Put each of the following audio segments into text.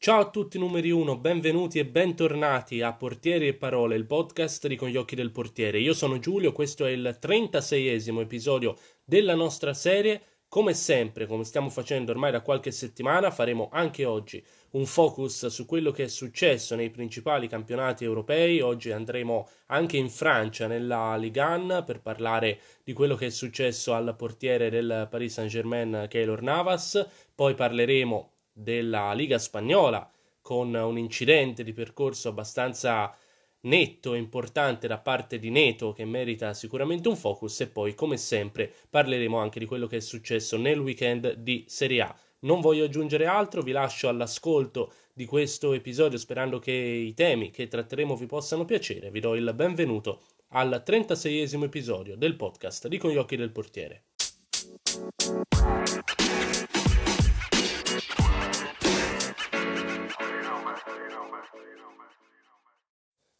Ciao a tutti numeri 1, benvenuti e bentornati a Portieri e Parole, il podcast di Con gli occhi del portiere. Io sono Giulio, questo è il 36esimo episodio della nostra serie. Come sempre, come stiamo facendo ormai da qualche settimana, faremo anche oggi un focus su quello che è successo nei principali campionati europei. Oggi andremo anche in Francia, nella Ligue 1, per parlare di quello che è successo al portiere del Paris Saint-Germain, Keylor Navas. Poi parleremo della Liga Spagnola con un incidente di percorso abbastanza netto e importante da parte di Neto che merita sicuramente un focus e poi come sempre parleremo anche di quello che è successo nel weekend di Serie A. Non voglio aggiungere altro, vi lascio all'ascolto di questo episodio sperando che i temi che tratteremo vi possano piacere. Vi do il benvenuto al 36esimo episodio del podcast di Con gli occhi del portiere.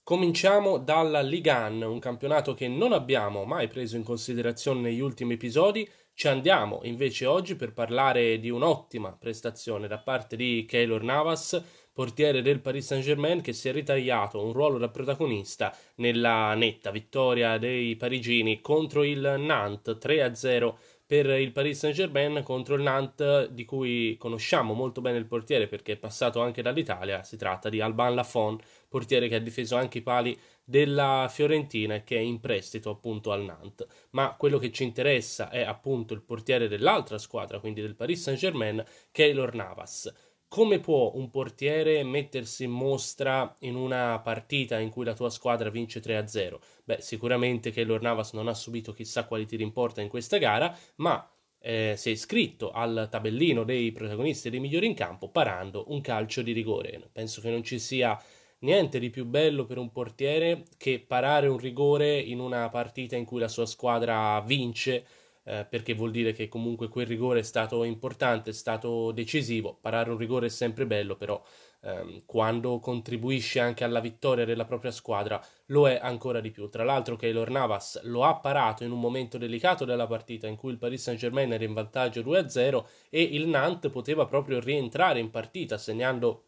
Cominciamo dalla Ligue 1, un campionato che non abbiamo mai preso in considerazione negli ultimi episodi. Ci andiamo invece oggi per parlare di un'ottima prestazione da parte di Keylor Navas, portiere del Paris Saint-Germain che si è ritagliato un ruolo da protagonista nella netta vittoria dei parigini contro il Nantes 3-0 per il Paris Saint-Germain contro il Nantes di cui conosciamo molto bene il portiere perché è passato anche dall'Italia, si tratta di Alban Lafon, portiere che ha difeso anche i pali della Fiorentina e che è in prestito appunto al Nantes. Ma quello che ci interessa è appunto il portiere dell'altra squadra, quindi del Paris Saint-Germain, Keylor Navas come può un portiere mettersi in mostra in una partita in cui la tua squadra vince 3-0? Beh, sicuramente che Navas non ha subito chissà quali tiri in porta in questa gara, ma eh, si è iscritto al tabellino dei protagonisti e dei migliori in campo parando un calcio di rigore. Penso che non ci sia niente di più bello per un portiere che parare un rigore in una partita in cui la sua squadra vince eh, perché vuol dire che comunque quel rigore è stato importante, è stato decisivo. Parare un rigore è sempre bello, però ehm, quando contribuisce anche alla vittoria della propria squadra lo è ancora di più. Tra l'altro Keylor Navas lo ha parato in un momento delicato della partita in cui il Paris Saint-Germain era in vantaggio 2-0 e il Nantes poteva proprio rientrare in partita segnando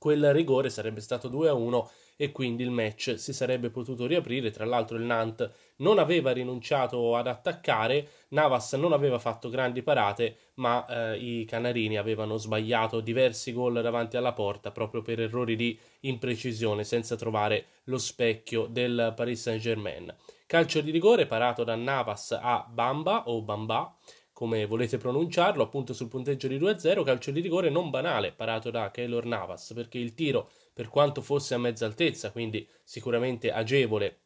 quel rigore sarebbe stato 2-1 e quindi il match si sarebbe potuto riaprire. Tra l'altro il Nantes non aveva rinunciato ad attaccare, Navas non aveva fatto grandi parate, ma eh, i canarini avevano sbagliato diversi gol davanti alla porta proprio per errori di imprecisione, senza trovare lo specchio del Paris Saint-Germain. Calcio di rigore parato da Navas a Bamba o Bamba come volete pronunciarlo, appunto sul punteggio di 2-0, calcio di rigore non banale, parato da Keylor Navas, perché il tiro, per quanto fosse a mezza altezza, quindi sicuramente agevole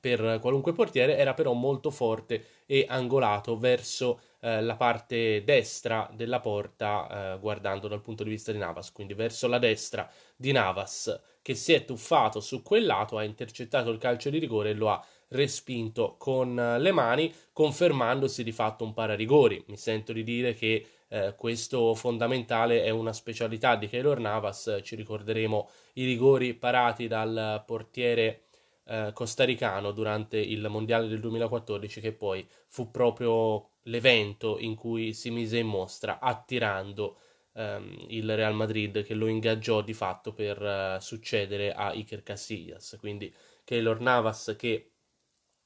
per qualunque portiere, era però molto forte e angolato verso eh, la parte destra della porta, eh, guardando dal punto di vista di Navas, quindi verso la destra di Navas, che si è tuffato su quel lato, ha intercettato il calcio di rigore e lo ha respinto con eh, le mani, confermandosi di fatto un pararigori. Mi sento di dire che eh, questo fondamentale è una specialità di Keylor Navas, ci ricorderemo i rigori parati dal portiere eh, costaricano durante il mondiale del 2014 che poi fu proprio l'evento in cui si mise in mostra attirando ehm, il Real Madrid che lo ingaggiò di fatto per eh, succedere a Iker Casillas quindi Keylor Navas che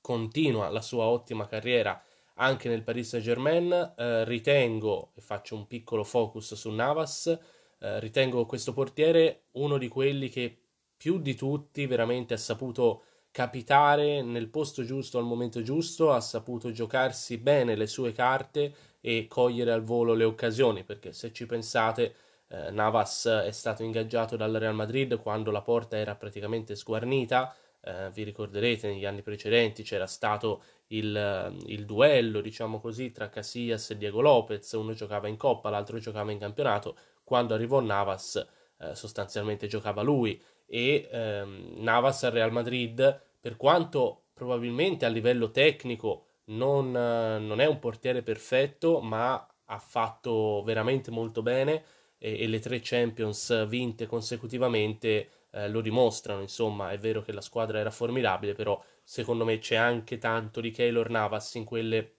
continua la sua ottima carriera anche nel Paris Saint-Germain. Eh, ritengo, e faccio un piccolo focus su Navas, eh, ritengo questo portiere uno di quelli che più di tutti veramente ha saputo capitare nel posto giusto al momento giusto, ha saputo giocarsi bene le sue carte e cogliere al volo le occasioni, perché se ci pensate eh, Navas è stato ingaggiato dal Real Madrid quando la porta era praticamente sguarnita, eh, vi ricorderete negli anni precedenti c'era stato il, il, duello, diciamo così, tra Casillas e Diego Lopez, uno giocava in Coppa, l'altro giocava in campionato, quando arrivò Navas eh, sostanzialmente giocava lui. E ehm, Navas al Real Madrid, per quanto probabilmente a livello tecnico non, non, è un portiere perfetto, ma ha fatto veramente molto bene. E, e le tre Champions vinte consecutivamente eh, lo dimostrano, insomma, è vero che la squadra era formidabile, però secondo me c'è anche tanto di Keylor Navas in quelle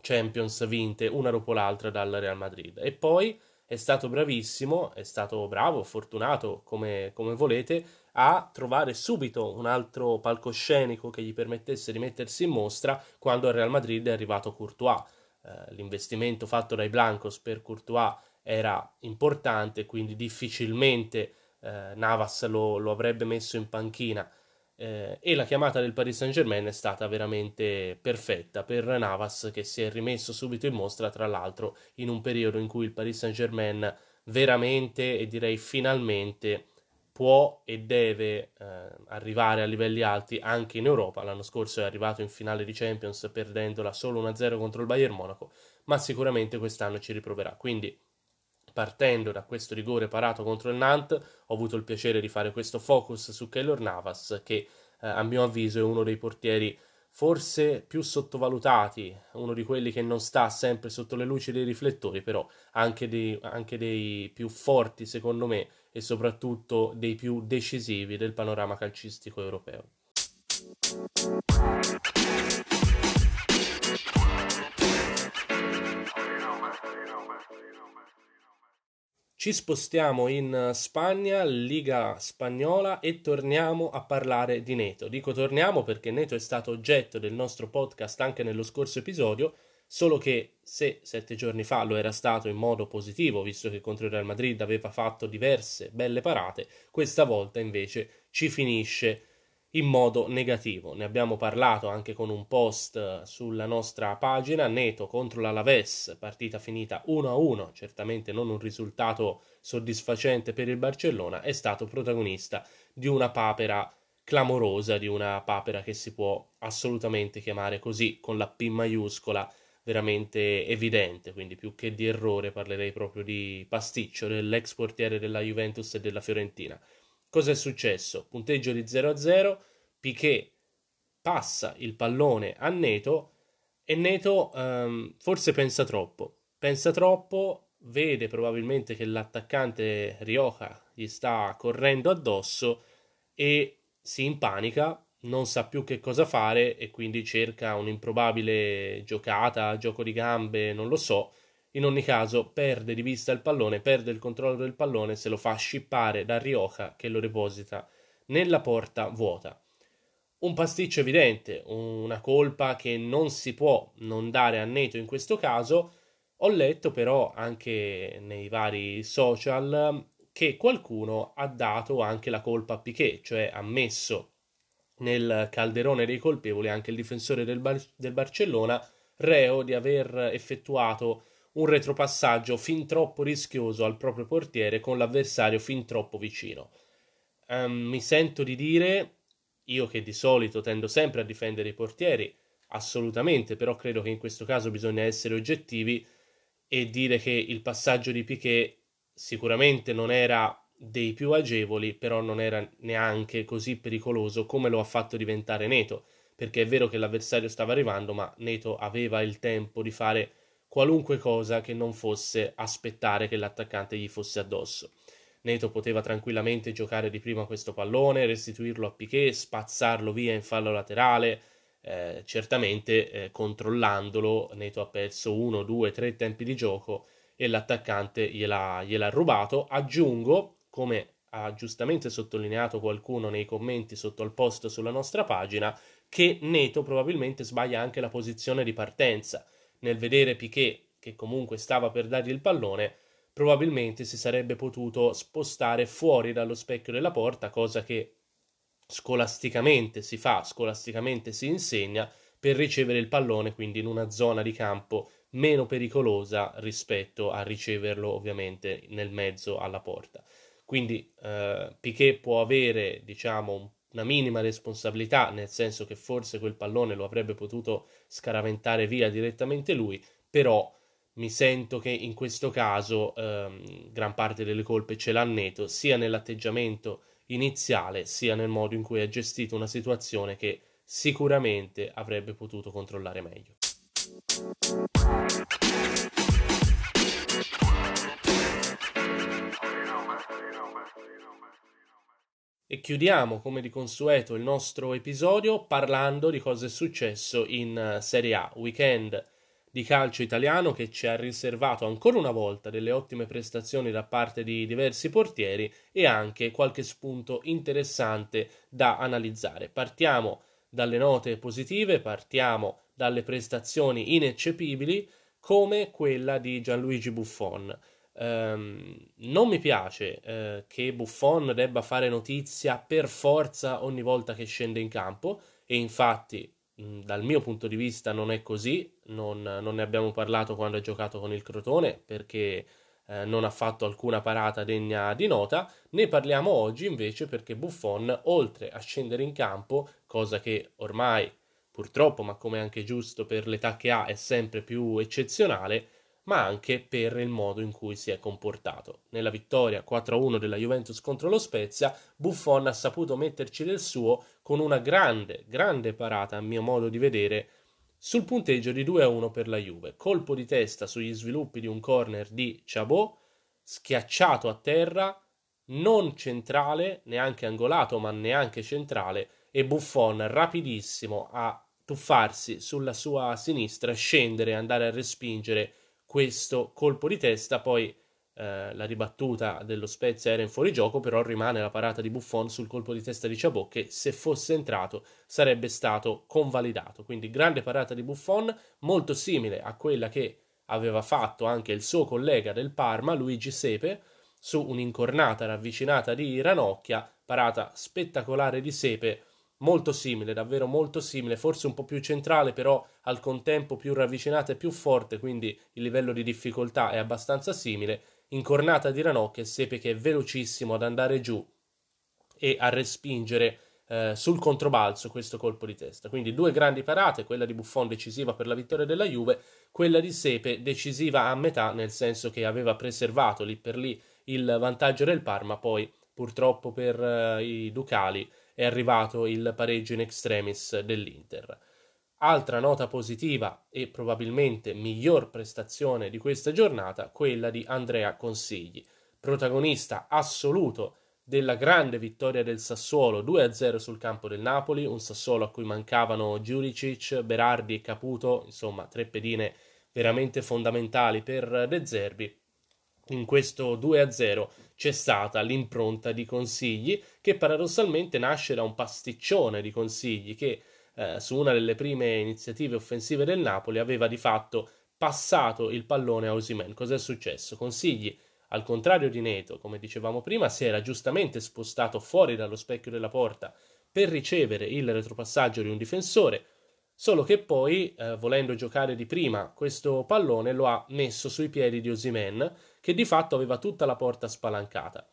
Champions vinte una dopo l'altra dal Real Madrid. E poi è stato bravissimo, è stato bravo, fortunato come, come volete, a trovare subito un altro palcoscenico che gli permettesse di mettersi in mostra quando al Real Madrid è arrivato Courtois. Eh, l'investimento fatto dai Blancos per Courtois era importante, quindi difficilmente eh, Navas lo, lo, avrebbe messo in panchina. Eh, e la chiamata del Paris Saint Germain è stata veramente perfetta per Navas che si è rimesso subito in mostra, tra l'altro in un periodo in cui il Paris Saint Germain veramente e direi finalmente può e deve eh, arrivare a livelli alti anche in Europa. L'anno scorso è arrivato in finale di Champions perdendola solo 1-0 contro il Bayern Monaco, ma sicuramente quest'anno ci riproverà. Quindi partendo da questo rigore parato contro il Nantes, ho avuto il piacere di fare questo focus su Keylor Navas che eh, a mio avviso è uno dei portieri forse più sottovalutati, uno di quelli che non sta sempre sotto le luci dei riflettori, però anche dei, anche dei più forti secondo me e soprattutto dei più decisivi del panorama calcistico europeo. Ci spostiamo in Spagna, Liga spagnola e torniamo a parlare di Neto. Dico torniamo perché Neto è stato oggetto del nostro podcast anche nello scorso episodio Solo che se sette giorni fa lo era stato in modo positivo, visto che contro il Real Madrid aveva fatto diverse belle parate, questa volta invece ci finisce in modo negativo. Ne abbiamo parlato anche con un post sulla nostra pagina, Neto contro l'Alaves, partita finita 1-1, certamente non un risultato soddisfacente per il Barcellona, è stato protagonista di una papera clamorosa, di una papera che si può assolutamente chiamare così, con la P maiuscola, veramente evidente, quindi più che di errore parlerei proprio di pasticcio dell'ex portiere della Juventus e della Fiorentina. Cosa è successo? Punteggio di 0-0, Piquet passa il pallone a Neto e Neto um, forse pensa troppo, pensa troppo, vede probabilmente che l'attaccante Rioja gli sta correndo addosso e si impanica non sa più che cosa fare e quindi cerca un'improbabile giocata, gioco di gambe, non lo so. In ogni caso perde di vista il pallone, perde il controllo del pallone, se lo fa scippare da Rioja che lo deposita nella porta vuota. Un pasticcio evidente, una colpa che non si può non dare a Neto in questo caso. Ho letto però anche nei vari social che qualcuno ha dato anche la colpa a Piquet, cioè ha messo nel calderone dei colpevoli anche il difensore del, Bar- del Barcellona, reo di aver effettuato un retropassaggio fin troppo rischioso al proprio portiere con l'avversario fin troppo vicino. Um, mi sento di dire, io che di solito tendo sempre a difendere i portieri, assolutamente, però credo che in questo caso bisogna essere oggettivi e dire che il passaggio di Piquet sicuramente non era dei più agevoli, però non era neanche così pericoloso come lo ha fatto diventare Neto, perché è vero che l'avversario stava arrivando, ma Neto aveva il tempo di fare qualunque cosa che non fosse aspettare che l'attaccante gli fosse addosso. Neto poteva tranquillamente giocare di prima questo pallone, restituirlo a Piquet, spazzarlo via in fallo laterale. Eh, certamente eh, controllandolo, Neto ha perso uno, due, tre tempi di gioco e l'attaccante gliel'ha, gliel'ha rubato. Aggiungo come ha giustamente sottolineato qualcuno nei commenti sotto al post sulla nostra pagina, che Neto probabilmente sbaglia anche la posizione di partenza. Nel vedere Piquet, che comunque stava per dargli il pallone, probabilmente si sarebbe potuto spostare fuori dallo specchio della porta, cosa che scolasticamente si fa, scolasticamente si insegna, per ricevere il pallone, quindi in una zona di campo meno pericolosa rispetto a riceverlo ovviamente nel mezzo alla porta. Quindi eh, Piquet può avere, diciamo, una minima responsabilità, nel senso che forse quel pallone lo avrebbe potuto scaraventare via direttamente lui, però mi sento che in questo caso ehm, gran parte delle colpe ce l'ha Neto, sia nell'atteggiamento iniziale, sia nel modo in cui ha gestito una situazione che sicuramente avrebbe potuto controllare meglio. E chiudiamo come di consueto il nostro episodio parlando di cosa è successo in eh, Serie A. Weekend di calcio italiano che ci ha riservato ancora una volta delle ottime prestazioni da parte di diversi portieri e anche qualche spunto interessante da analizzare. Partiamo dalle note positive, partiamo dalle prestazioni ineccepibili come quella di Gianluigi Buffon. Um, non mi piace uh, che Buffon debba fare notizia per forza ogni volta che scende in campo e infatti dal mio punto di vista non è così, non, non, ne abbiamo parlato quando ha giocato con il Crotone perché eh, non ha fatto alcuna parata degna di nota, ne parliamo oggi invece perché Buffon, oltre a scendere in campo, cosa che ormai purtroppo, ma come anche giusto per l'età che ha, è sempre più eccezionale, ma anche per il modo in cui si è comportato. Nella vittoria 4-1 della Juventus contro lo Spezia, Buffon ha saputo metterci del suo con una grande, grande parata, a mio modo di vedere, sul punteggio di 2-1 per la Juve. Colpo di testa sugli sviluppi di un corner di Chabot, schiacciato a terra, non centrale, neanche angolato, ma neanche centrale, e Buffon rapidissimo a tuffarsi sulla sua sinistra, scendere e andare a respingere questo colpo di testa, poi eh, la ribattuta dello Spezia era in fuorigioco, però rimane la parata di Buffon sul colpo di testa di Chabot che se fosse entrato sarebbe stato convalidato. Quindi grande parata di Buffon, molto simile a quella che aveva fatto anche il suo collega del Parma, Luigi Sepe, su un'incornata ravvicinata di Ranocchia, parata spettacolare di Sepe molto simile, davvero molto simile, forse un po' più centrale, però al contempo più ravvicinata e più forte, quindi il livello di difficoltà è abbastanza simile. Incornata di Ranocchia e Sepe che è velocissimo ad andare giù e a respingere eh, sul controbalzo questo colpo di testa. Quindi due grandi parate, quella di Buffon decisiva per la vittoria della Juve, quella di Sepe decisiva a metà, nel senso che aveva preservato lì per lì il vantaggio del Parma, poi purtroppo per uh, i Ducali è arrivato il pareggio in extremis dell'Inter. Altra nota positiva e probabilmente miglior prestazione di questa giornata, quella di Andrea Consigli, protagonista assoluto della grande vittoria del Sassuolo 2-0 sul campo del Napoli, un Sassuolo a cui mancavano Giuricic, Berardi e Caputo, insomma tre pedine veramente fondamentali per De Zerbi. In questo 2-0 c'è stata l'impronta di consigli che paradossalmente nasce da un pasticcione di consigli che eh, su una delle prime iniziative offensive del Napoli aveva di fatto passato il pallone a Osimen. Cos'è successo? Consigli, al contrario di Neto, come dicevamo prima, si era giustamente spostato fuori dallo specchio della porta per ricevere il retropassaggio di un difensore, solo che poi, eh, volendo giocare di prima questo pallone, lo ha messo sui piedi di Osimen che di fatto aveva tutta la porta spalancata.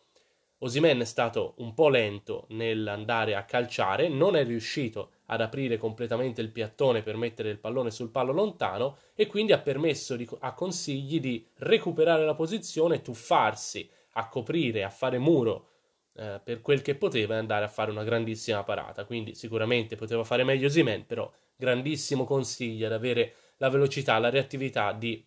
Osimen è stato un po' lento nell'andare a calciare, non è riuscito ad aprire completamente il piattone per mettere il pallone sul palo lontano e quindi ha permesso di, a Consigli di recuperare la posizione, tuffarsi, a coprire, a fare muro eh, per quel che poteva e andare a fare una grandissima parata. Quindi sicuramente poteva fare meglio Osimen, però grandissimo consiglio ad avere la velocità, la reattività di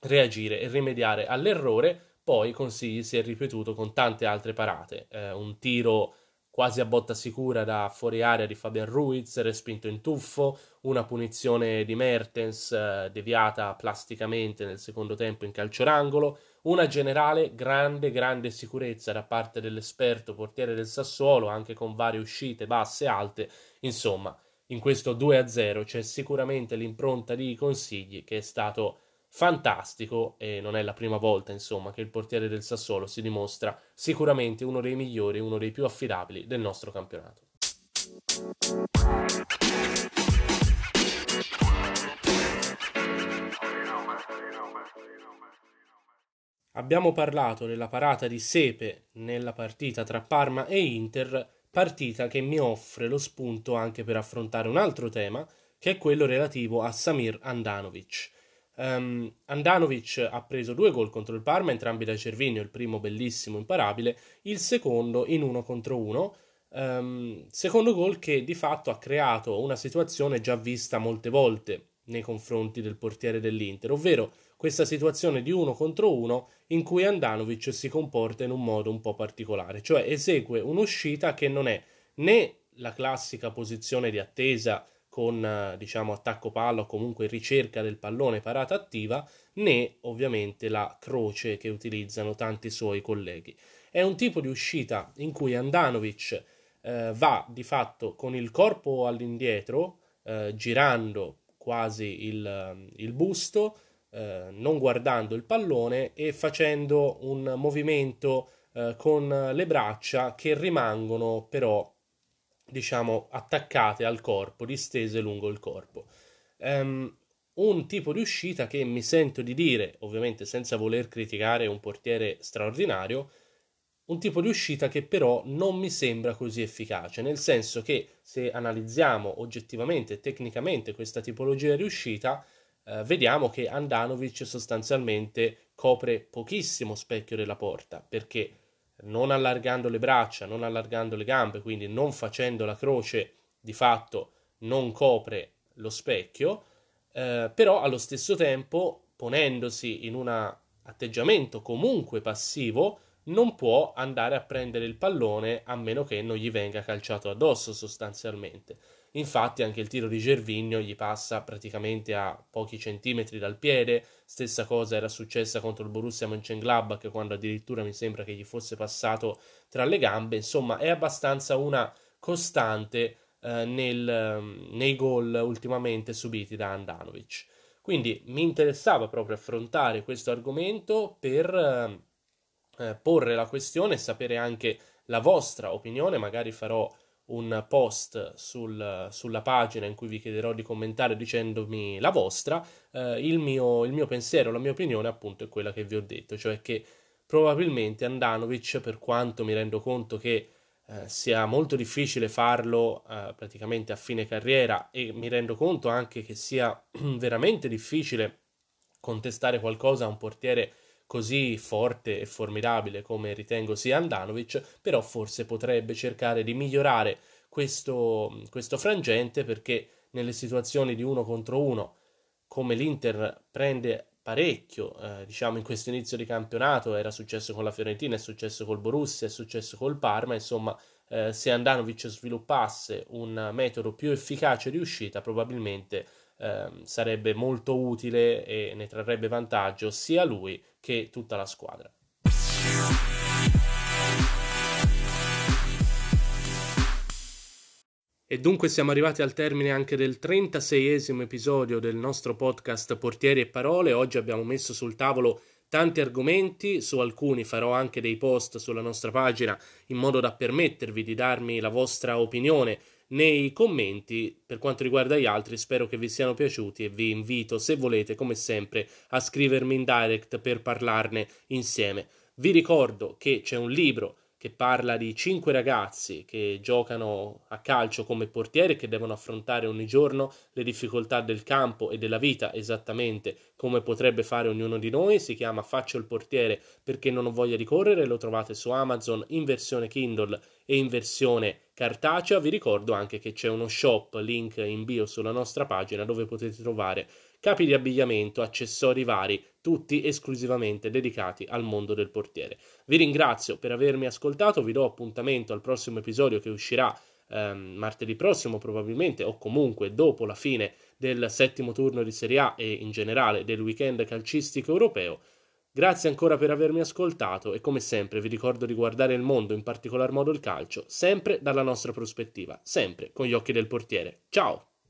reagire e rimediare all'errore, poi Consigli si è ripetuto con tante altre parate, eh, un tiro quasi a botta sicura da fuori area di Fabian Ruiz, respinto in tuffo, una punizione di Mertens eh, deviata plasticamente nel secondo tempo in calcio d'angolo, una generale grande grande sicurezza da parte dell'esperto portiere del Sassuolo, anche con varie uscite basse e alte, insomma, in questo 2-0 c'è sicuramente l'impronta di Consigli che è stato fantastico e non è la prima volta insomma che il portiere del Sassuolo si dimostra sicuramente uno dei migliori, uno dei più affidabili del nostro campionato. Abbiamo parlato della parata di Sepe nella partita tra Parma e Inter, partita che mi offre lo spunto anche per affrontare un altro tema, che è quello relativo a Samir Andanovic. Um, Andanovic ha preso due gol contro il Parma, entrambi da Cervinio, il primo bellissimo, imparabile, il secondo in uno contro uno. Um, secondo gol che di fatto ha creato una situazione già vista molte volte nei confronti del portiere dell'Inter, ovvero questa situazione di uno contro uno in cui Andanovic si comporta in un modo un po' particolare, cioè esegue un'uscita che non è né la classica posizione di attesa con diciamo attacco palla o comunque ricerca del pallone parata attiva, né ovviamente la croce che utilizzano tanti suoi colleghi. È un tipo di uscita in cui Andanovic eh, va di fatto con il corpo all'indietro, eh, girando quasi il, il busto, eh, non guardando il pallone e facendo un movimento eh, con le braccia che rimangono però diciamo attaccate al corpo, distese lungo il corpo. Um, un tipo di uscita che mi sento di dire, ovviamente senza voler criticare un portiere straordinario, un tipo di uscita che però non mi sembra così efficace, nel senso che se analizziamo oggettivamente e tecnicamente questa tipologia di uscita, eh, vediamo che Andanovic sostanzialmente copre pochissimo specchio della porta, perché non allargando le braccia, non allargando le gambe, quindi non facendo la croce, di fatto non copre lo specchio, eh, però allo stesso tempo, ponendosi in un atteggiamento comunque passivo, non può andare a prendere il pallone a meno che non gli venga calciato addosso sostanzialmente. Infatti anche il tiro di Gervigno gli passa praticamente a pochi centimetri dal piede, stessa cosa era successa contro il Borussia Mönchengladbach quando addirittura mi sembra che gli fosse passato tra le gambe, insomma è abbastanza una costante eh, nel, nei gol ultimamente subiti da Andanovic. Quindi mi interessava proprio affrontare questo argomento per eh, porre la questione e sapere anche la vostra opinione, magari farò un post sul, sulla pagina in cui vi chiederò di commentare dicendomi la vostra, eh, il, mio, il mio pensiero, la mia opinione appunto è quella che vi ho detto, cioè che probabilmente Andanovic, per quanto mi rendo conto che eh, sia molto difficile farlo eh, praticamente a fine carriera e mi rendo conto anche che sia veramente difficile contestare qualcosa a un portiere così forte e formidabile come ritengo sia Andanovic, però forse potrebbe cercare di migliorare questo, questo frangente perché nelle situazioni di uno contro uno, come l'Inter prende parecchio, eh, diciamo in questo inizio di campionato, era successo con la Fiorentina, è successo col Borussia, è successo col Parma, insomma, eh, se Andanovic sviluppasse un metodo più efficace di uscita, probabilmente eh, sarebbe molto utile e ne trarrebbe vantaggio sia lui che tutta la squadra. E dunque siamo arrivati al termine anche del 36esimo episodio del nostro podcast Portieri e Parole. Oggi abbiamo messo sul tavolo tanti argomenti, su alcuni farò anche dei post sulla nostra pagina in modo da permettervi di darmi la vostra opinione nei commenti. Per quanto riguarda gli altri, spero che vi siano piaciuti e vi invito, se volete, come sempre, a scrivermi in direct per parlarne insieme. Vi ricordo che c'è un libro che parla di cinque ragazzi che giocano a calcio come portieri che devono affrontare ogni giorno le difficoltà del campo e della vita esattamente come potrebbe fare ognuno di noi. Si chiama Faccio il portiere perché non ho voglia di correre, lo trovate su Amazon in versione Kindle e in versione cartacea. Vi ricordo anche che c'è uno shop, link in bio sulla nostra pagina, dove potete trovare capi di abbigliamento, accessori vari, tutti esclusivamente dedicati al mondo del portiere. Vi ringrazio per avermi ascoltato, vi do appuntamento al prossimo episodio che uscirà ehm, martedì prossimo probabilmente o comunque dopo la fine del settimo turno di Serie A e in generale del weekend calcistico europeo. Grazie ancora per avermi ascoltato e come sempre vi ricordo di guardare il mondo, in particolar modo il calcio, sempre dalla nostra prospettiva, sempre con gli occhi del portiere. Ciao!